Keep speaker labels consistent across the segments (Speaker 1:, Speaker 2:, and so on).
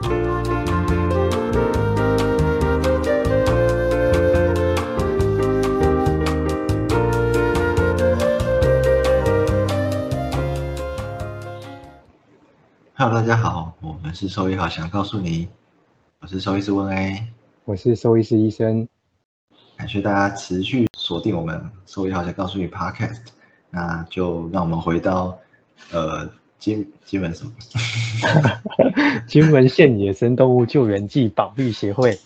Speaker 1: Hello，大家好，我们是兽医好想告诉你，我是兽医师温 A，
Speaker 2: 我是兽医师医生，
Speaker 1: 感谢大家持续锁定我们兽医好想告诉你 Podcast，那就让我们回到呃金金门什么？
Speaker 2: 金门县野生动物救援暨保育协会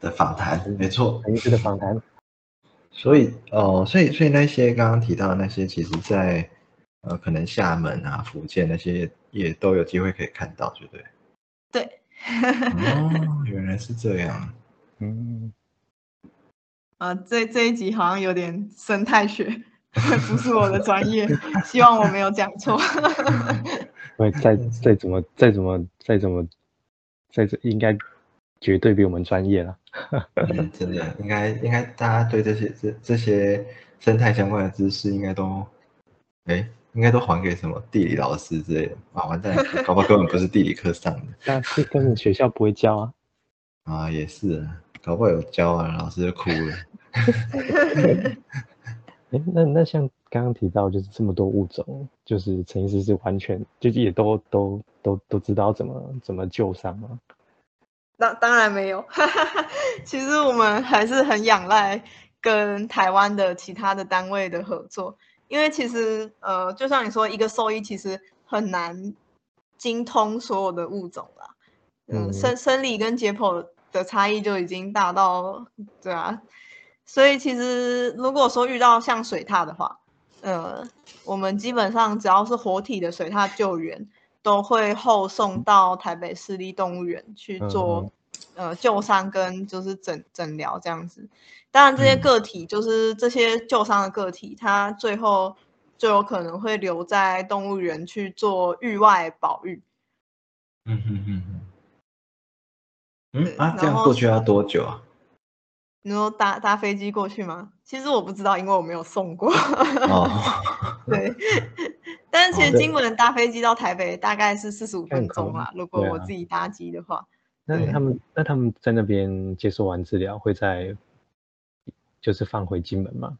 Speaker 1: 的访谈，没错，
Speaker 2: 陈医师的访谈。
Speaker 1: 所以哦，所以所以那些刚刚提到的那些，其实在呃可能厦门啊、福建那些也都有机会可以看到，对不对？
Speaker 3: 对，
Speaker 1: 哦，原来是这样。
Speaker 2: 嗯，
Speaker 3: 啊，这这一集好像有点生态学，不是我的专业，希望我没有讲错。
Speaker 2: 会再再怎么再怎么再怎么再这应该绝对比我们专业了。
Speaker 1: 嗯，真的应该应该大家对这些这这些生态相关的知识应该都，哎，应该都还给什么地理老师之类的啊？完蛋，搞不好根本不是地理课上的
Speaker 2: 但是根本学校不会教啊。
Speaker 1: 啊，也是啊，搞不好有教啊，老师就哭了。
Speaker 2: 哎，那那像刚刚提到，就是这么多物种，就是陈医师是完全就是也都都都都知道怎么怎么救伤吗？
Speaker 3: 那当然没有，其实我们还是很仰赖跟台湾的其他的单位的合作，因为其实呃，就像你说，一个兽医其实很难精通所有的物种啦，嗯，
Speaker 2: 嗯。
Speaker 3: 生生理跟解剖的差异就已经大到，对啊，所以其实如果说遇到像水獭的话，呃，我们基本上只要是活体的水獭救援。都会后送到台北市立动物园去做，呃，救伤跟就是诊诊疗这样子。当然，这些个体就是这些救伤的个体，它最后就有可能会留在动物园去做域外保育。
Speaker 1: 嗯哼哼哼。嗯啊，这样过去要多久啊？
Speaker 3: 你说搭搭飞机过去吗？其实我不知道，因为我没有送过。
Speaker 1: 哦。
Speaker 3: 对。但是其实金门搭飞机到台北大概是四十五分钟啦，如果我自己搭机的话。
Speaker 2: 那他们那他们在那边接受完治疗，会在就是放回金门吗？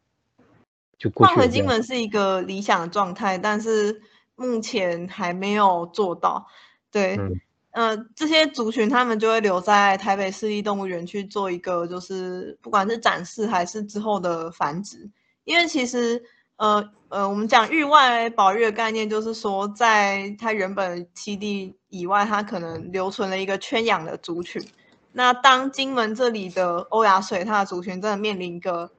Speaker 2: 就
Speaker 3: 放回金门是一个理想的状态，但是目前还没有做到。对，
Speaker 2: 嗯、
Speaker 3: 呃，这些族群他们就会留在台北市立动物园去做一个，就是不管是展示还是之后的繁殖，因为其实。呃呃，我们讲域外保育的概念，就是说，在它原本栖地以外，它可能留存了一个圈养的族群。那当金门这里的欧亚水獭族群真的面临一个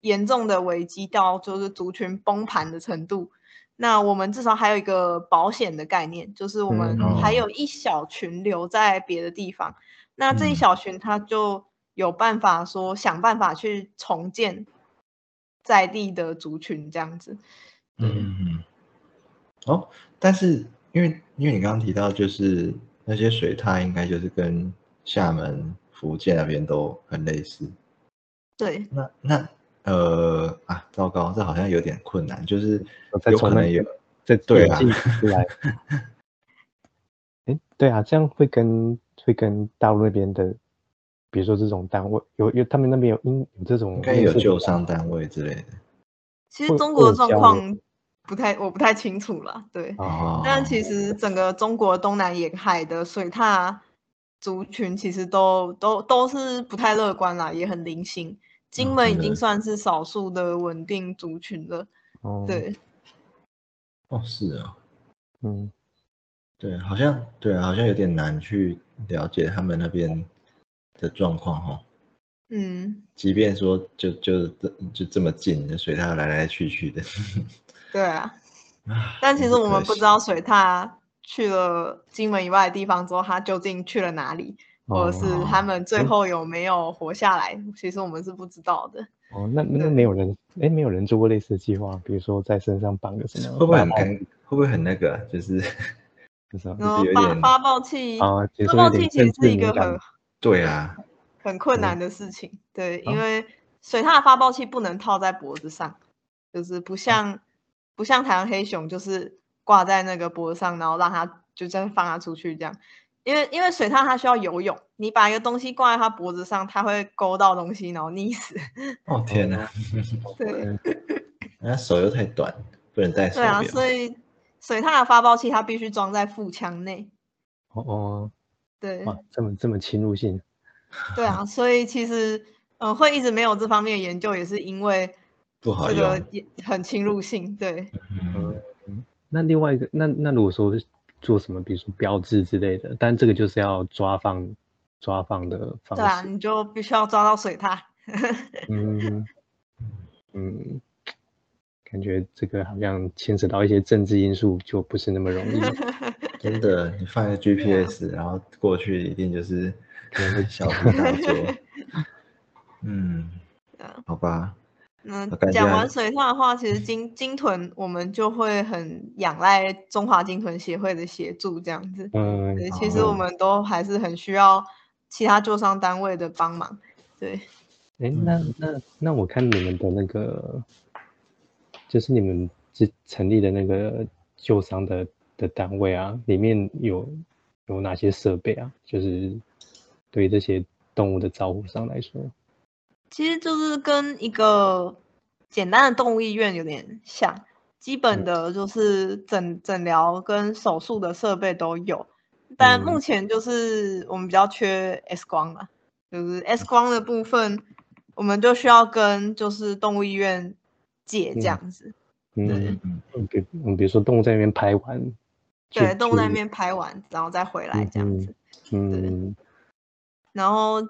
Speaker 3: 严重的危机，到就是族群崩盘的程度，那我们至少还有一个保险的概念，就是我们还有一小群留在别的地方。那这一小群，他就有办法说想办法去重建。在地的族群这样子，
Speaker 1: 嗯嗯，哦，但是因为因为你刚刚提到，就是那些水獭应该就是跟厦门、福建那边都很类似，
Speaker 3: 对，
Speaker 1: 那那呃啊，糟糕，这好像有点困难，就是
Speaker 2: 有
Speaker 1: 有可能有，
Speaker 2: 这
Speaker 1: 对啊，
Speaker 2: 出来，哎，对啊，这样会跟会跟大陆那边的。比如说这种单位有有他们那边有应有这种
Speaker 1: 应该有救伤单位之类的。
Speaker 3: 其实中国的状况不太我不太清楚了，对。
Speaker 1: 哦。
Speaker 3: 但其实整个中国东南沿海的水獭族群其实都都都是不太乐观啦，也很零星。金门已经算是少数的稳定族群了。
Speaker 2: 哦。
Speaker 3: 对。
Speaker 1: 哦，是啊。
Speaker 2: 嗯。
Speaker 1: 对，好像对，好像有点难去了解他们那边。的状况哈，
Speaker 3: 嗯，
Speaker 1: 即便说就就这就这么近，水獭来来去去的，
Speaker 3: 对啊，但其实我们不知道水獭去了金门以外的地方之后，它究竟去了哪里，或者是他们最后有没有活下来，其实我们是不知道的。
Speaker 2: 哦，那那没有人哎，没有人做过类似的计划，比如说在身上绑个什么？
Speaker 1: 会不会很会不会很那个？就是
Speaker 2: 就是
Speaker 3: 发发报器
Speaker 2: 啊，
Speaker 3: 发报器其实是一个很。
Speaker 1: 对啊，
Speaker 3: 很困难的事情。对，因为水獭的发报器不能套在脖子上，就是不像不像台湾黑熊，就是挂在那个脖子上，然后让它就这样放它出去这样。因为因为水獭它需要游泳，你把一个东西挂在它脖子上，它会勾到东西，然后溺死。
Speaker 1: 哦天哪，
Speaker 3: 对
Speaker 1: 那手又太短，不能戴手
Speaker 3: 对啊，所以水獭的发报器它必须装在腹腔内。
Speaker 2: 哦哦，
Speaker 3: 对
Speaker 2: 哇，这么这么侵入性，
Speaker 3: 对啊，所以其实呃会一直没有这方面的研究，也是因为
Speaker 1: 不好
Speaker 3: 这个很侵入性。对，
Speaker 1: 嗯，
Speaker 2: 那另外一个，那那如果说做什么，比如说标志之类的，但这个就是要抓放抓放的方
Speaker 3: 对啊，你就必须要抓到水獭。
Speaker 2: 嗯嗯，感觉这个好像牵扯到一些政治因素，就不是那么容易。
Speaker 1: 真的，你放一个 GPS，然后过去一定就是
Speaker 2: 可能会
Speaker 1: 小题大做。嗯
Speaker 3: 啊，
Speaker 1: 好吧，
Speaker 3: 那
Speaker 1: 我感觉还
Speaker 3: 讲完水獭的话，其实鲸鲸豚我们就会很仰赖中华鲸豚协会的协助，这样子。
Speaker 2: 嗯
Speaker 3: 对，其实
Speaker 1: 哦
Speaker 3: 我们都还是很需要其他救伤单位的帮忙。对，
Speaker 2: 哎，那那那我看你们的那个，就是你们这成立的那个救伤的的单位啊，里面有有哪些设备啊？就是对这些动物的照顾上来说，
Speaker 3: 其实就是跟一个简单的动物医院有点像，基本的就是诊诊疗跟手术的设备都有，但目
Speaker 2: 嗯。
Speaker 3: 前就是我们比较缺 X 光嘛，就是 X 光的部分，我们就需要跟就是动物医院借这
Speaker 2: 嗯
Speaker 3: 样子。
Speaker 2: 嗯，比如说动物在那边拍完，
Speaker 3: 对，
Speaker 2: 去
Speaker 3: 动物在那
Speaker 2: 去
Speaker 3: 边拍完，然后再回来这样子。
Speaker 2: 嗯
Speaker 3: 然后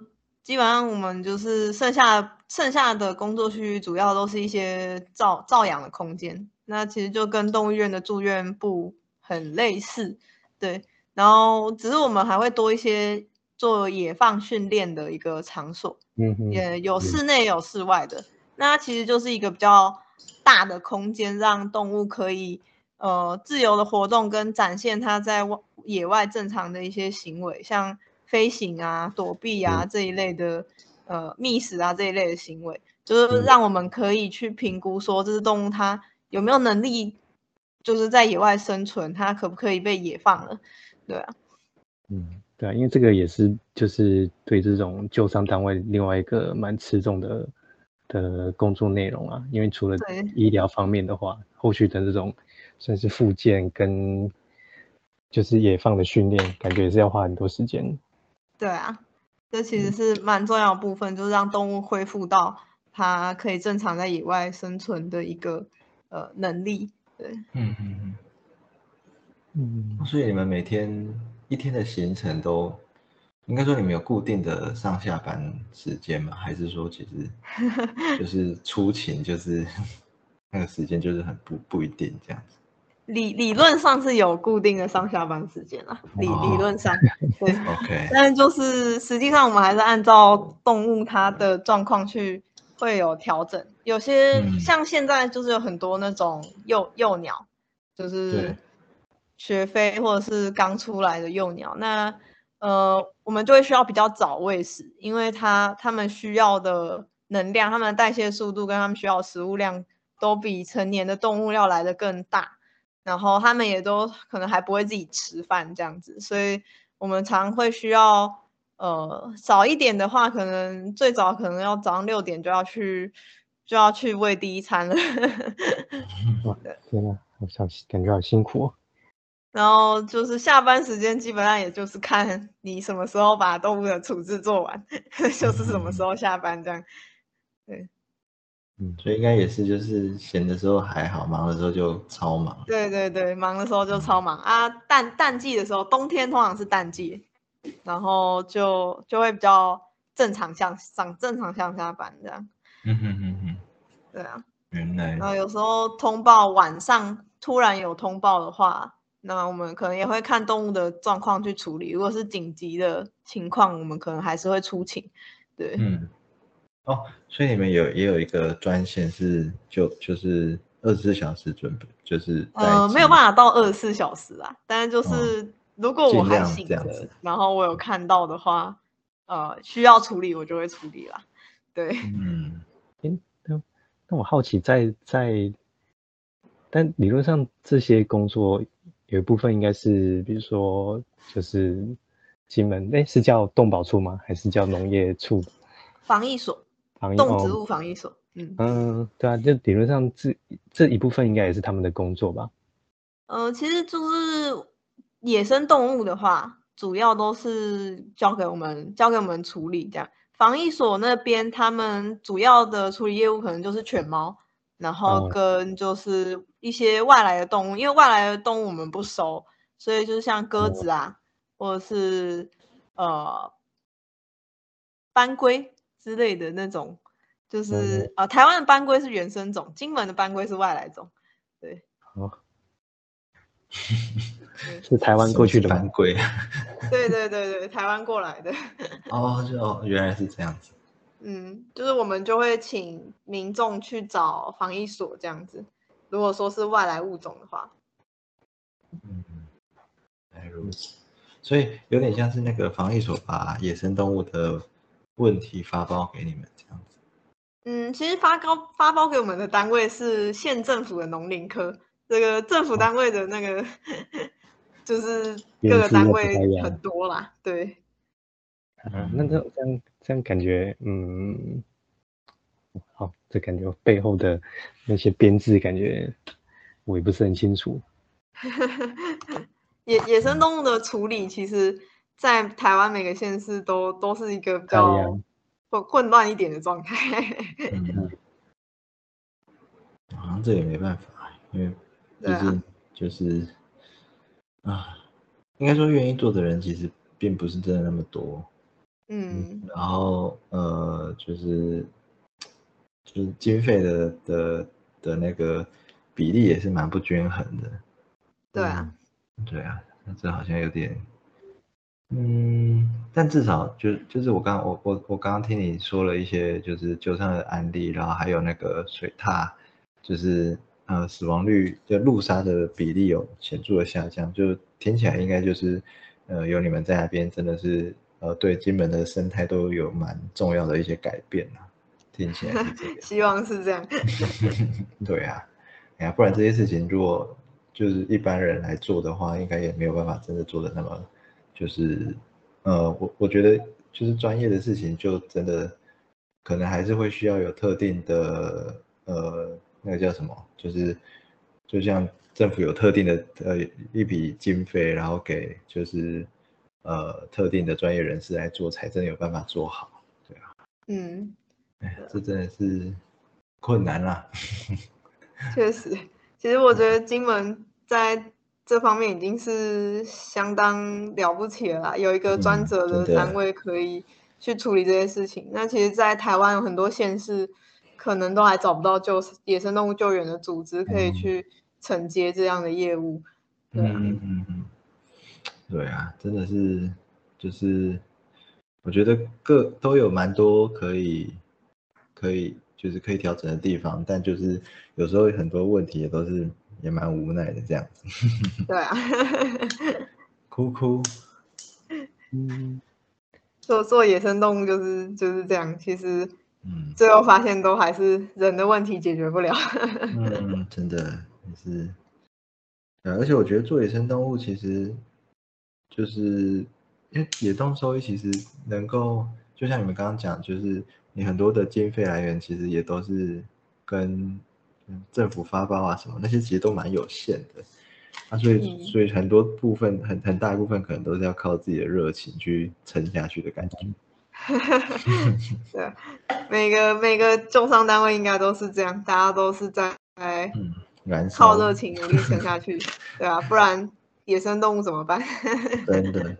Speaker 3: 基本上我们就是剩下剩下的工作区域，主要都是一些照照养的空间。那其实就跟动物医院的住院部很类似，对。然后只是我们还会多一些做野放训练的一个场所，
Speaker 2: 嗯嗯
Speaker 3: 也有室内有室外的。那其实就是一个比较大的空间，让动物可以呃自由的活动跟展现它在外野外正常的一些行为，像飞行啊、躲避啊、这一类的呃觅食啊这一类的行为，就是
Speaker 2: 嗯
Speaker 3: 让我们可以去评估说这只动物它有没有能力，就是在野外生存，它可不可以被野放了，对啊。
Speaker 2: 嗯，对啊，因为这个也是就是对这种救伤单位另外一个蛮吃重的的工作内容啊。因为除了医疗方面的话，后续的这种算是复健跟就是野放的训练，感觉也是要花很多时间。
Speaker 3: 对啊，这其实是蛮重要的部分，就是让动物恢复到它可以正常在野外生存的一个呃能力。对，
Speaker 1: 嗯嗯嗯。
Speaker 2: 嗯
Speaker 1: 所以你们每天一天的行程都，应该说你们有固定的上下班时间吗？还是说其实 就是出勤就是 那个时间就是很不不一定这样子？
Speaker 3: 理理论上是有固定的上下班时间啦，理理论上对，
Speaker 1: OK，
Speaker 3: 但是就是实际上我们还是按照动物它的状况去会有调整。有些
Speaker 1: 嗯
Speaker 3: 像现在就是有很多那种幼幼鸟，就是学飞或者是刚出来的幼鸟，那呃我们就会需要比较早喂食，因为它它们需要的能量、它们的代谢速度跟它们需要的食物量都比成年的动物要来的更大。然后他们也都可能还不会自己吃饭这样子，所以我们常会需要呃早一点的话，可能最早可能要早上六点就要去就要去喂第一餐了，
Speaker 2: 哇，天呐，好像感觉好辛苦哦。
Speaker 3: 然后就是下班时间基本上也就是看你什么时候把动物的处置做完，就是什么时候下班这样。
Speaker 2: 嗯，
Speaker 1: 所以应该也是就是闲的时候还好，忙的时候就超忙。
Speaker 3: 对对对，忙的时候就超忙啊，淡淡季的时候，冬天通常是淡季，然后就就会比较正常向上正常向下班这样，
Speaker 1: 嗯哼哼哼，
Speaker 3: 对啊。
Speaker 1: 原来
Speaker 3: 然后有时候通报晚上突然有通报的话，那我们可能也会看动物的状况去处理。如果是紧急的情况，我们可能还是会出勤。对，
Speaker 1: 嗯，哦，所以你们有也有一个专线是就就是二十四小时准备，就是
Speaker 3: 呃，没有办法到二十四小时啊，但是就是如果我还醒着然后我有看到的话，呃，需要处理我就会处理啦。对，
Speaker 1: 嗯
Speaker 2: 那我好奇在，在但理论上这些工作有一部分应该是，比如说就是金门，哎，是叫动保处吗？还是叫农业处？
Speaker 3: 防疫所，
Speaker 2: 防
Speaker 3: 动植物防疫所。嗯
Speaker 2: 嗯，对啊，就理论上这这一部分应该也是他们的工作吧？
Speaker 3: 呃，其实就是野生动物的话，主要都是交给我们交给我们处理这样。防疫所那边他们主要的处理业务可能就是犬猫，然后
Speaker 2: 哦
Speaker 3: 跟就是一些外来的动物，因为外来的动物我们不收，所以就是像鸽子啊，或者是呃斑龟之类的那种，就是呃台湾的斑龟是原生种，金门的斑龟是外来种。对，
Speaker 2: 哦，是台湾过去的吗
Speaker 1: 反？贵
Speaker 3: 对对对对，台湾过来的。
Speaker 1: 哦，就哦原来是这样子。
Speaker 3: 嗯，就是我们就会请民众去找防疫所这样子。如果说是外来物种的话，
Speaker 1: 嗯，原来如此，所以有点像是那个防疫所把野生动物的问题发包给你们这样子。
Speaker 3: 嗯，其实发高发包给我们的单位是县政府的农林科，这个政府单位的那个 就是各个单位很多啦，对，
Speaker 2: 啊，那这这样这样感觉，嗯，好，这感觉背后的那些编制，感觉我也不是很清楚。
Speaker 3: 野野生动物的处理，其实在台湾每个县市都都是一个比较
Speaker 2: 样
Speaker 3: 混混乱一点的状态。
Speaker 1: 嗯，好像这也没办法，因为毕竟就是啊，应该说愿意做的人其实并不是真的那么多。
Speaker 3: 嗯
Speaker 1: 然后呃，就是就是经费的的的那个比例也是蛮不均衡的。
Speaker 3: 对啊，
Speaker 1: 对啊，那这好像有点，嗯，但至少就就是我刚我我我刚刚听你说了一些就是救伤的案例，然后还有那个水獭，就是呃死亡率就路杀的比例有显著的下降，就听起来应该就是呃有你们在那边真的是呃对金门的生态都有蛮重要的一些改变啊，听起来是这 样。
Speaker 3: 希望是这样。
Speaker 1: 对啊，哎呀，不然这些事情如果就是一般人来做的话，应该也没有办法真的做的那么，就是呃，我我觉得就是专业的事情，就真的可能还是会需要有特定的呃那个叫什么，就是就像政府有特定的呃一笔经费，然后给就是呃特定的专业人士来做，才真的有办法做好。对啊，
Speaker 3: 嗯，
Speaker 1: 哎，这真的是困难啦。
Speaker 3: 确实，其实我觉得金门在这方面已经是相当了不起了啦，有一个专
Speaker 1: 嗯
Speaker 3: 责的单位可以去处理这些事情。那其实，在台湾有很多县市可能都还找不到救野生动物救援的组织可以
Speaker 1: 嗯
Speaker 3: 去承接这样的业务。对啊
Speaker 1: 嗯嗯嗯，对啊，真的是，就是我觉得各都有蛮多可以可以就是可以调整的地方，但就是有时候很多问题也都是也蛮无奈的这样子，
Speaker 3: 对啊，
Speaker 1: 哭哭，
Speaker 2: 嗯，
Speaker 3: 做做野生动物就是就是这样，其实
Speaker 1: 嗯。
Speaker 3: 最后发现都还是人的问题解决不了。
Speaker 1: 嗯，真的也是，而且我觉得做野生动物其实就是因为野动收益其实能够，就像你们刚刚讲，就是你很多的经费来源其实也都是跟嗯政府发包啊什么那些其实都蛮有限的，啊，所以
Speaker 3: 嗯
Speaker 1: 所以很多部分很很大一部分可能都是要靠自己的热情去撑下去的感觉。
Speaker 3: 对，每个每个重商单位应该都是这样，大家都是在
Speaker 1: 嗯，燃烧
Speaker 3: 靠热情努力撑下去，对啊，不然野生动物怎么办？
Speaker 1: 真的。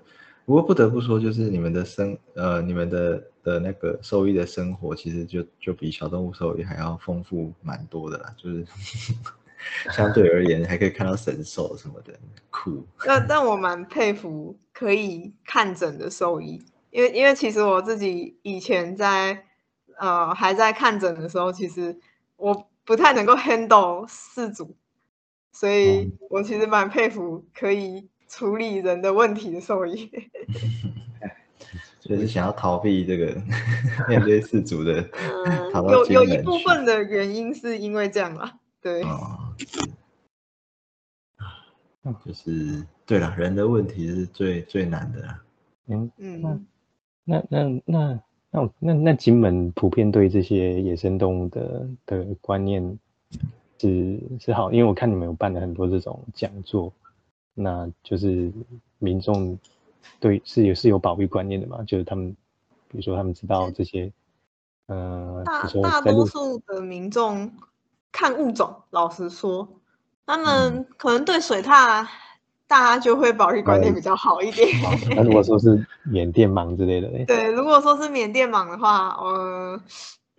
Speaker 1: 不过不得不说，就是你们的生呃，你们的的那个兽医的生活，其实就就比小动物兽医还要丰富蛮多的啦。就是 相对而言，还可以看到神兽什么的，酷。
Speaker 3: 但但我蛮佩服可以看诊的兽医，因为因为其实我自己以前在呃还在看诊的时候，其实我不太能够 handle 四组，所以我其实蛮佩服可以处理人的问题的兽医。
Speaker 1: 就是想要逃避这个 面对四组的
Speaker 3: 嗯
Speaker 1: 逃到
Speaker 3: 有有一部分的原因是因为这样啦，对，
Speaker 1: 哦，是啊就是对了，人的问题是最最难的啦。
Speaker 2: 嗯，
Speaker 3: 嗯，
Speaker 2: 那那那那我那那金门普遍对这些野生动物的的观念是是好，因为我看你们有办了很多这种讲座，那就是民众对是也是有保育观念的嘛，就是他们比如说他们知道这些，呃，
Speaker 3: 大大多数的民众看物种，老实说，他
Speaker 2: 嗯
Speaker 3: 们可能对水獭，大家就会保育观念
Speaker 2: 嗯
Speaker 3: 比较好一点。
Speaker 2: 那如果说是缅甸蟒之类的嘞，
Speaker 3: 对，如果说是缅甸蟒的话，呃，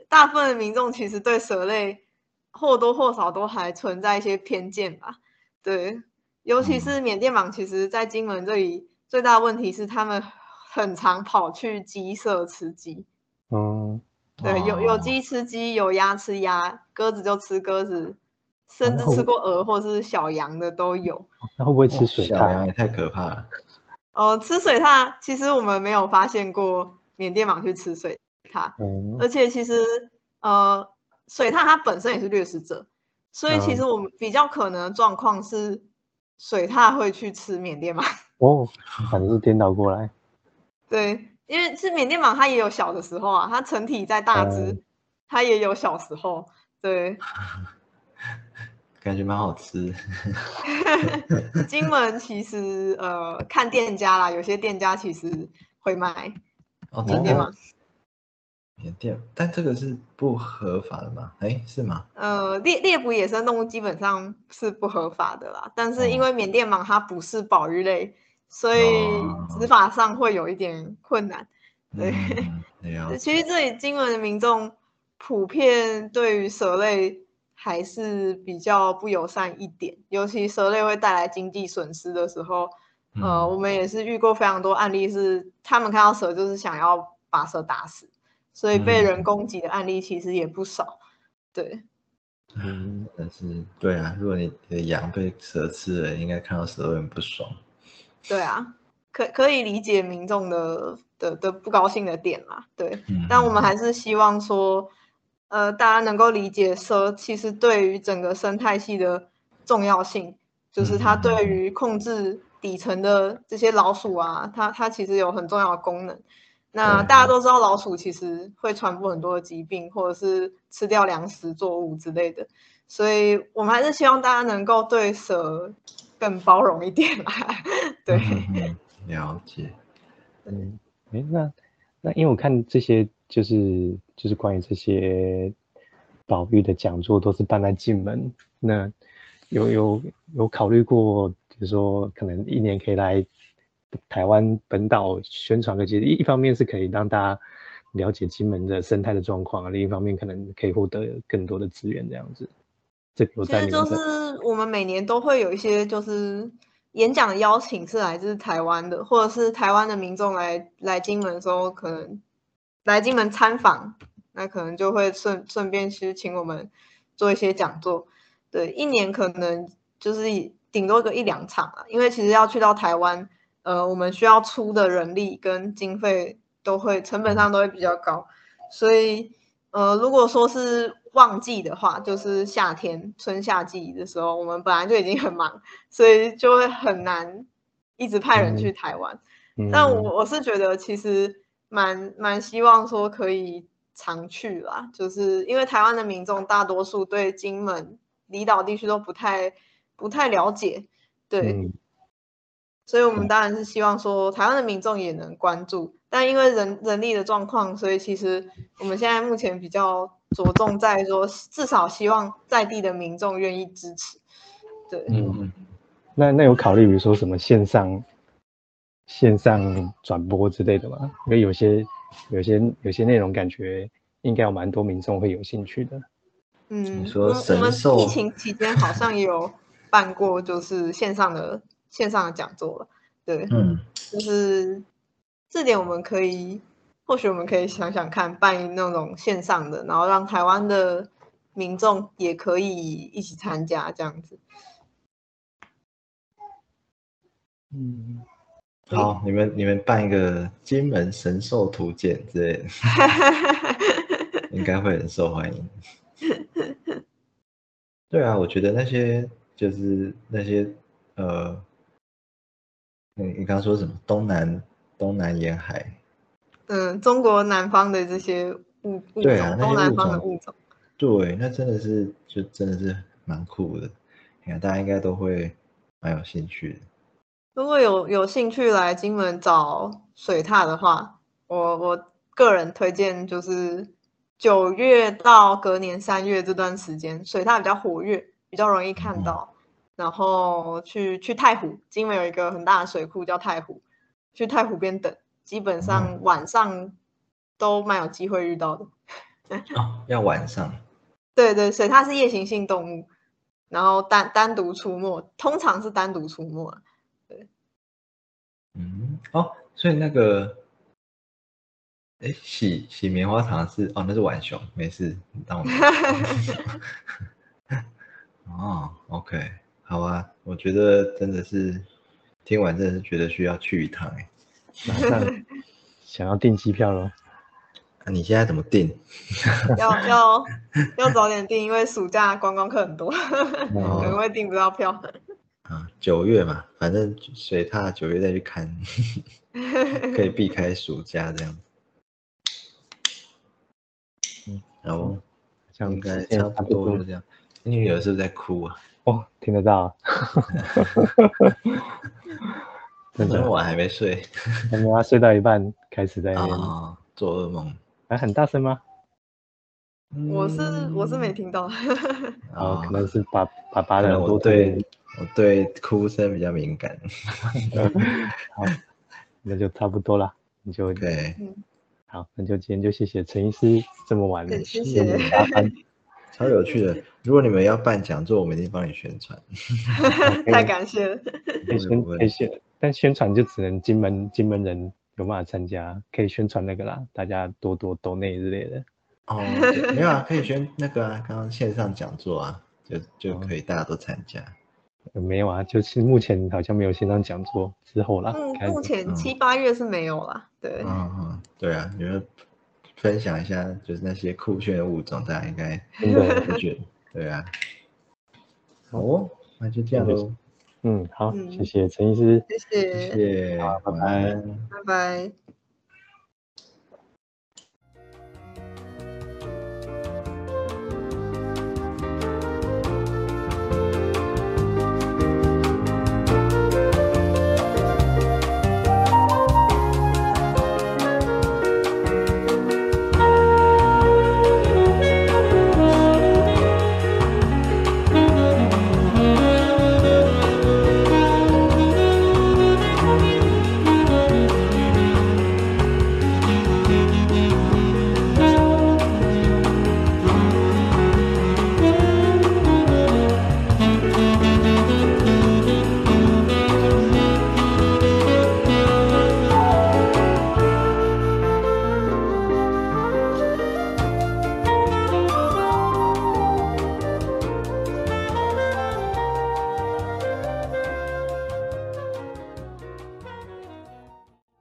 Speaker 3: 大部分的民众其实对蛇类或多或少都还存在一些偏见吧。对，尤其是缅甸蟒，其实在金门这里最大的问题是，他们很常跑去鸡舍吃鸡。
Speaker 2: 嗯，
Speaker 3: 对，有有
Speaker 1: 哦
Speaker 3: 鸡吃鸡，有鸭吃鸭，鸽子就吃鸽子，甚至吃过鹅或是小羊的都有。
Speaker 2: 那会不会吃水獭？
Speaker 1: 小羊也太可怕了。
Speaker 3: 呃，吃水獭，其实我们没有发现过缅甸蟒去吃水獭，
Speaker 2: 嗯
Speaker 3: 而且其实呃，水獭它本身也是掠食者，所以其实我们比较可能的状况是水獭会去吃缅甸蟒。
Speaker 2: 哦，反正是颠倒过来，
Speaker 3: 对，因为是缅甸蟒，它也有小的时候啊，它成体在大只，
Speaker 2: 嗯
Speaker 3: 它也有小时候。对，
Speaker 1: 感觉蛮好吃。
Speaker 3: 金门其实呃看店家啦，有些店家其实会卖
Speaker 1: 哦，
Speaker 3: 缅甸蟒。
Speaker 1: 缅甸，但这个是不合法的吗？哎，是吗？
Speaker 3: 呃，猎猎捕野生动物基本上是不合法的啦，但是因
Speaker 1: 哦
Speaker 3: 为缅甸蟒它不是保育类，所以
Speaker 1: 哦
Speaker 3: 执法上会有一点困难。对。其实这里金门的民众普遍对于蛇类还是比较不友善一点，尤其蛇类会带来经济损失的时候，呃，
Speaker 1: 嗯
Speaker 3: 我们也是遇过非常多案例，是他们看到蛇就是想要把蛇打死，所以被人
Speaker 1: 嗯
Speaker 3: 攻击的案例其实也不少。对，
Speaker 2: 嗯，
Speaker 1: 但是对啊，如果你的羊被蛇吃了，应该看到蛇会很不爽。
Speaker 3: 对啊，可可以理解民众的的的不高兴的点啦。对，
Speaker 1: 嗯，
Speaker 3: 但我们还是希望说，呃，大家能够理解蛇其实对于整个生态系的重要性，就是它对于控制底层的这些老鼠啊，它它其实有很重要的功能。那大家都知道，老鼠其实会传播很多的疾病，或者是吃掉粮食作物之类的，所以我们还是希望大家能够对蛇更包容一点啦。对，
Speaker 1: 了解。
Speaker 2: 嗯，诶，那那因为我看这些就是就是关于这些保育的讲座都是办在进门，那有有有考虑过，比如说可能一年可以来台湾本岛宣传的，其实，一一方面是可以让大家了解金门的生态的状况，另一方面可能可以获得更多的资源这样子。这
Speaker 3: 其实就是我们每年都会有一些就是演讲的邀请是来自台湾的，或者是台湾的民众来来金门的时候，可能来金门参访，那可能就会顺顺便去请我们做一些讲座。对，一年可能就是以顶多个一两场啊，因为其实要去到台湾，呃，我们需要出的人力跟经费都会成本上都会比较高，所以呃，如果说是旺季的话，就是夏天春夏季的时候，我们本来就已经很忙，所以就会很难一直派人去台湾。但
Speaker 2: 嗯
Speaker 3: 我我是觉得其实蛮蛮希望说可以常去啦，就是因为台湾的民众大多数对金门离岛地区都不太不太了解，对，
Speaker 2: 嗯
Speaker 3: 所以我们当然是希望说台湾的民众也能关注，但因为人人力的状况，所以其实我们现在目前比较着重在说，至少希望在地的民众愿意支持。对，
Speaker 2: 嗯，
Speaker 1: 嗯，
Speaker 2: 那那有考虑比如说什么线上线上转播之类的吗？因为有些有些有些内容感觉应该有蛮多民众会有兴趣的。
Speaker 3: 嗯，
Speaker 1: 你说
Speaker 3: 我我们
Speaker 1: 神兽
Speaker 3: 疫情期间好像也有办过，就是线上的线上的讲座了。对，
Speaker 1: 嗯，
Speaker 3: 就是这点我们可以，或许我们可以想想看，办那种线上的，然后让台湾的民众也可以一起参加这样子。
Speaker 2: 嗯，
Speaker 1: 好，你们你们办一个金门神兽图鉴之类的，应该会很受欢迎。对啊，我觉得那些就是那些呃，你你刚刚说什么东南东南沿海，
Speaker 3: 嗯，中国南方的这些物物种，东南方的物种。
Speaker 1: 对，那真的是就真的是蛮酷的，你看大家应该都会蛮有兴趣的。
Speaker 3: 如果有有兴趣来金门找水獭的话，我我个人推荐就是九月到隔年三月这段时间，水獭比较活跃，比较容易看到。然后去去太湖，金门有一个很大的水库叫太湖，去太湖边等，基本上晚上都蛮有机会遇到的。
Speaker 1: 哦，要晚上，
Speaker 3: 对对，水獭是夜行性动物，然后单单独出没，通常是单独出没啊。
Speaker 1: 嗯，哦，所以那个，哎，洗洗棉花糖是哦，那是浣熊，没事，你当我没事 哦，OK，好啊，我觉得真的是听完真的是觉得需要去一趟哎。
Speaker 2: 马上 想要订机票了。
Speaker 1: 那、你现在怎么订？
Speaker 3: 要要要早点订，因为暑假观光客很多，
Speaker 1: 哦
Speaker 3: 可能会订不到票。
Speaker 1: 啊，九月嘛，反正水踏九月再去看，可以避开暑假这样。嗯，然后
Speaker 2: 像
Speaker 1: 应该差不
Speaker 2: 多
Speaker 1: 多就这样。你女儿是不是在哭啊？
Speaker 2: 哦，听得到，真的，
Speaker 1: 昨天晚还没睡。
Speaker 2: 他们要睡到一半开始在那边，
Speaker 1: 啊，做噩梦。
Speaker 2: 还很大声吗？
Speaker 3: 我是我是没
Speaker 1: 听，
Speaker 3: 听到，
Speaker 2: 哦，
Speaker 1: 啊
Speaker 2: 可能是爸爸爸的耳朵
Speaker 1: 对我对哭声比较敏感。
Speaker 2: 好，那就差不多啦，你就
Speaker 1: 对，
Speaker 2: 好，那就今天就谢谢陈医师这么晚
Speaker 3: 对谢谢
Speaker 2: 加班，
Speaker 1: 超有趣的。如果你们要办讲座，我们一定帮你宣传。
Speaker 3: 太感谢了。
Speaker 2: 可以宣但宣传就只能金门金门人有办法参加，可以宣传那个啦，大家多多抖内之类的。
Speaker 1: 哦，对没有啊，可以宣那个啊，刚刚线上讲座啊，就就可以大家都参加。
Speaker 2: 呃没有啊，就是目前好像没有线上讲座，之后啦，
Speaker 3: 嗯，目前
Speaker 1: 嗯
Speaker 3: 七八月是没有啦。对，
Speaker 1: 嗯嗯，对啊，你们分享一下，就是那些酷炫的物种，大家应该 不觉得？对啊。好哦，那就这样喽，
Speaker 2: 嗯，好，
Speaker 3: 嗯
Speaker 2: 谢谢陈医师。
Speaker 3: 谢谢，
Speaker 1: 谢谢，
Speaker 2: 好拜
Speaker 1: 晚
Speaker 2: 拜
Speaker 1: 安。
Speaker 3: 拜拜。